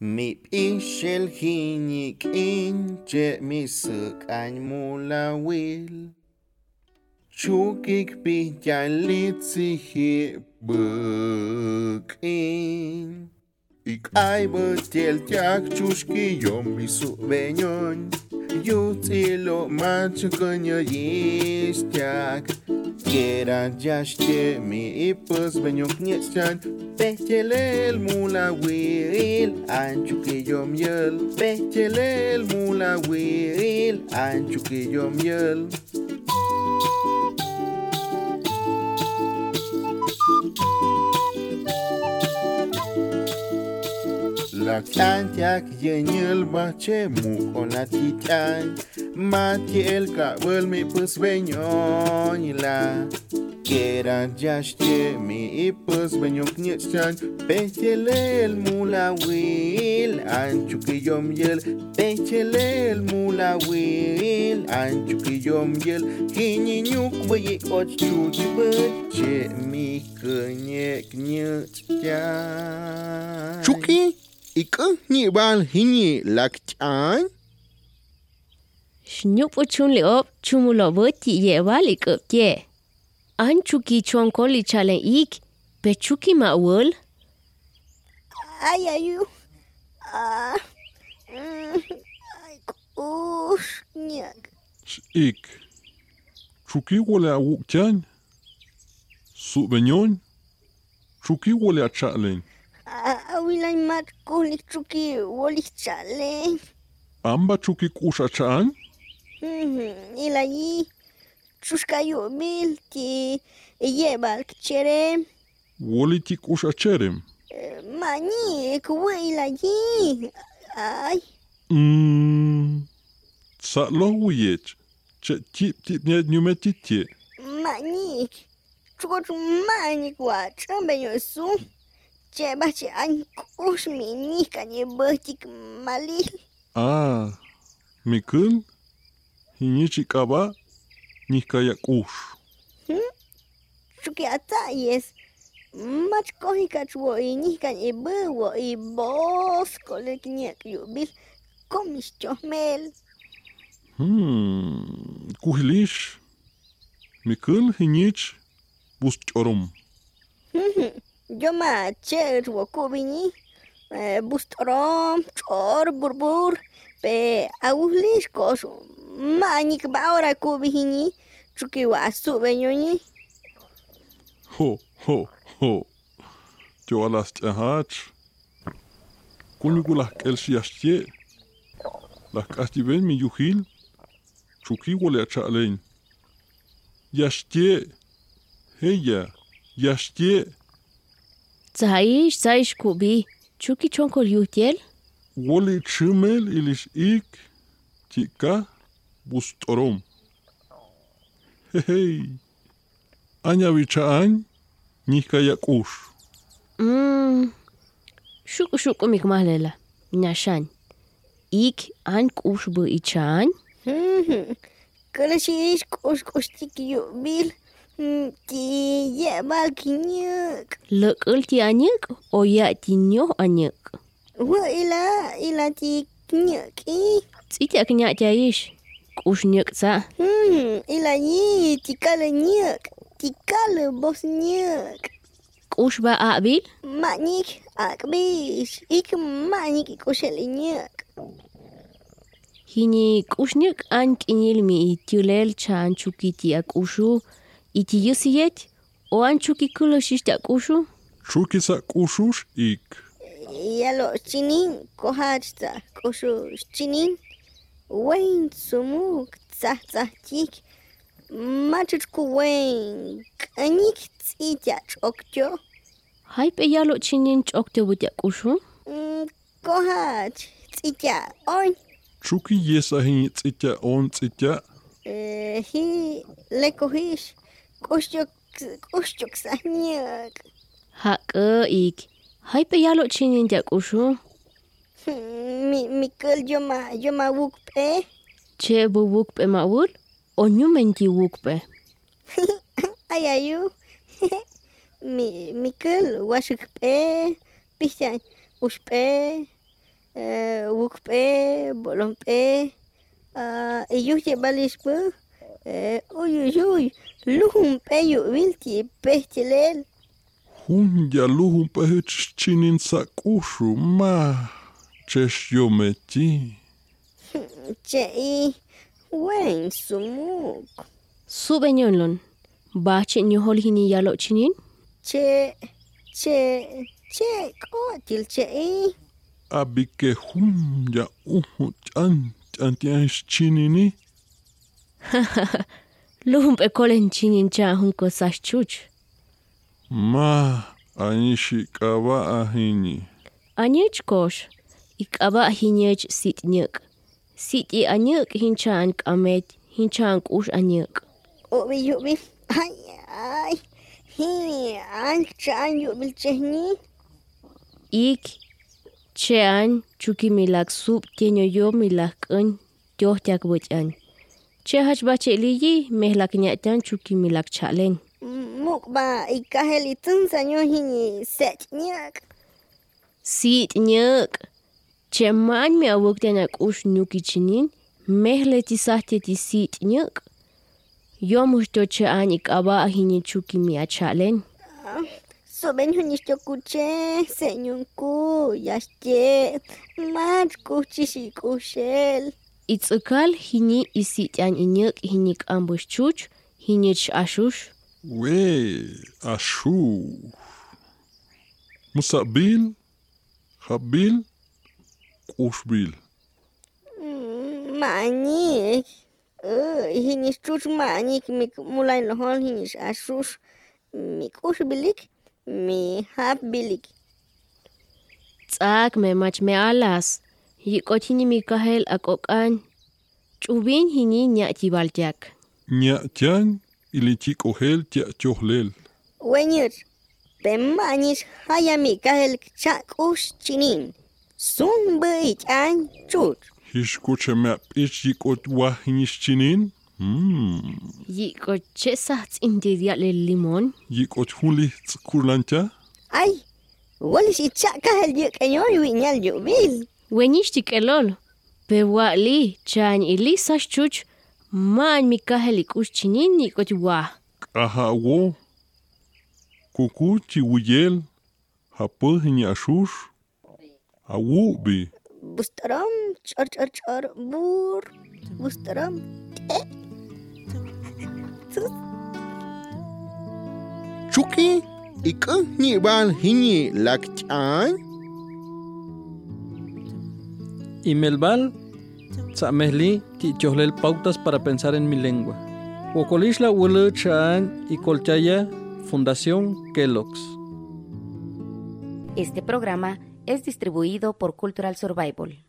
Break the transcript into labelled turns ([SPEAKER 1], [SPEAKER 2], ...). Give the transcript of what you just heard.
[SPEAKER 1] Mip'ixel jinik inche misuk anmulawil. Chukik bo in Ik ay botiel tiak chushki yo misu beñon. Jucilo machucoño yistiak. Kiera yashte mi ipus beñok nietzan Pechelel mula wiril anchuquillom yel Pechelel mula wiril anchuquillom yel La cantiac yenil bache mu la titian Matiel cabel mi pus venyon la Kera jaște mi ipus venyon knietian Petelel mula wil anchu que yo miel Petelel mula wil anchu que yo miel Hininyuk bayi och chuchi bache mi kanye knietian Chuki? ikä ni bal hini
[SPEAKER 2] lakchan Shnyup uchun li op chumulo boti ye balik up ye. Anchuki chuan koli chalen ik pechuki ma wol.
[SPEAKER 3] Ay ayu. Ah. Ay kush nyak.
[SPEAKER 4] Ik. Chuki wole awuk chan. Su benyon. Chuki wole achalen. Chalen.
[SPEAKER 3] Awilay mat kulik chuki wolik chale.
[SPEAKER 4] Amba chuki kusha chan.
[SPEAKER 3] Ilayi. Chushkayo mil ti yebal kchere.
[SPEAKER 4] Wole ti kusha cherem.
[SPEAKER 3] Mani kuwe ilayi. Ay.
[SPEAKER 4] Mm. Sa lo wuyech. Che tip tip nyet nyumetitye.
[SPEAKER 3] Mani. Chukot mani kwa chambe yosu. Chebach ankush minih kanyebuchik malil.
[SPEAKER 4] Ah, mikun? Hinichi kaba? Nihkayakush. Hmm?
[SPEAKER 3] Chuki atayes. Machkohi kachwo inih kanyebuwo i bosko lekniak yubil. Komish chomel.
[SPEAKER 4] Hmm, kuhlish. Mikun hinich bustchorum. Hmm.
[SPEAKER 3] hmm. Ma cher wo kubini. Bustrom, chor, burbur. Pe aulish kos. Ma nik ba ora kubihini. Chuki wa su benyoni.
[SPEAKER 4] Ho, ho, ho. Yo alas chahach. Kunyukulah kelsi astie. Las kasti ven mi yuhil. Chuki wole a chalein. Yastie. Heya. Yastie.
[SPEAKER 2] Zaish, zaish kubi. Chuki chuan ko yutiel.
[SPEAKER 4] Wole chumel ilish ik. Tika. Bustorom. Hey. Anya vichaan. Nika yakush.
[SPEAKER 2] Mm. Shuku shuku mikmalela. Nyashan. Ik an kush bu ichan.
[SPEAKER 3] Kalashi kush kush tiki yubil. Ti yebal kinyak.
[SPEAKER 2] Lekul ti anyek o ya ti nyoh anyek.
[SPEAKER 3] Wa ila ila ti kinyak i.
[SPEAKER 2] Tsita kenya jaish. Kush nyek sa.
[SPEAKER 3] Hmm, ila yi ti kala nyak. Ti kala bos nyak.
[SPEAKER 2] Kush ba abil.
[SPEAKER 3] Manik akbish. Ik manik kushel nyak.
[SPEAKER 2] Hini kush nyek an kinil mi tiulel chan chuki ti akushu. Iti Ichiyusiyech oan chukikuloshishtya
[SPEAKER 4] kushu? Chukisa kushush ik.
[SPEAKER 3] Yalo chinin kohachta kushush chinin wein sumuk tik, machuchku wein k'anik tz'itya
[SPEAKER 2] ch'oktyo. Jaipe yalo chinin ch'oktyo butya kushu? Mm,
[SPEAKER 3] Kohach tz'itya on.
[SPEAKER 4] Chuki yesa hin tz'itya on tz'itya?
[SPEAKER 3] Eh, hi lekohish. Kushchok kushchok sanyak.
[SPEAKER 2] Ha ke ik. Hai pe yalo chinin ti akushu.
[SPEAKER 3] Mi mikul yoma yoma wukpe.
[SPEAKER 2] Che bu wuk pe maul. O nyumen ti wuk pe.
[SPEAKER 3] Ayayu. Mi mikul washuk pe. Pishan ushpe. eh, wukpe, bolompe, ah, iyuh je balis Ujjujuj, luhum peju
[SPEAKER 4] vilti pehtilel. Hunja luhum pehchinin sakushu ma ches yometi.
[SPEAKER 3] Che Chei, wen sumuk.
[SPEAKER 2] Subeñonlon, bache ñohol hini yalo chinin?
[SPEAKER 3] Che, che, che, kotil chei.
[SPEAKER 4] Abike hum ya uhu chan, chantian chinini.
[SPEAKER 2] Luhum pe kolen chinin cha hun ko sash chuch.
[SPEAKER 4] Ma anishi kawa ahini.
[SPEAKER 2] Anyech kosh. Ikaba hinyech sit nyek. Sit i anyek hinchan kamet, hinchan kush anyek.
[SPEAKER 3] Ubi yubi, ay, ay. Hi, an chan yubil che ni.
[SPEAKER 2] Ik chean chuki milak sup tienyo yo milak un yo tiak buch Chehach bacheligi mehlaknya tan chuki milak chalen.
[SPEAKER 3] Mukba ikahel itun sanyo hini set nyak.
[SPEAKER 2] Sit nyak. Cheman mi awuk us ush nyuki chinin mehle tisahte ti sit nyak. Yo musto che anik aba hini chuki mi achalen.
[SPEAKER 3] Soben hini chokuche senyunku yastet. Mat kuchishi kushel.
[SPEAKER 2] Itzikal hini isitian inik hinik ambuschuch hinich ashush.
[SPEAKER 4] We ashu. Musabil, habil, kushbil.
[SPEAKER 3] Manik. Hinis chuch manik mik mulai lohol hinis ashush. Mik ushbilik, mi
[SPEAKER 2] hapbilik. Sag mir manchmal alles. Yikot hini mikahel akokan. Chubin hini nyati baltiak.
[SPEAKER 4] Nya tian ilichik ohel tia chohlel.
[SPEAKER 3] Wenyur. Pemanis hayami kahel chakush chinin. Sun beit an chuch.
[SPEAKER 4] Hishkuche map ich yikot wahinish chinin. Hmm.
[SPEAKER 2] Yikot chesats indidia le limon.
[SPEAKER 4] Yikot huli tsukulancha.
[SPEAKER 3] Ay, walis itchak kahel yuk kanyoy winyal yubil.
[SPEAKER 2] wenixtikelol pewali chan ilisa chuch man mikaheli kuchinini
[SPEAKER 4] kotwa ahawo kuku chiwiyel hapojña shush awubi
[SPEAKER 3] bustaram char char char bur. Bustaram
[SPEAKER 1] chuki ikahni ban hini lakchan?
[SPEAKER 5] Y Melbal, Tzamehli, Tichohlel pautas para pensar en mi lengua. Wokolishla Wulu Chaan y Colchaya, Fundación Kellogg's.
[SPEAKER 6] Este programa es distribuido por Cultural Survival.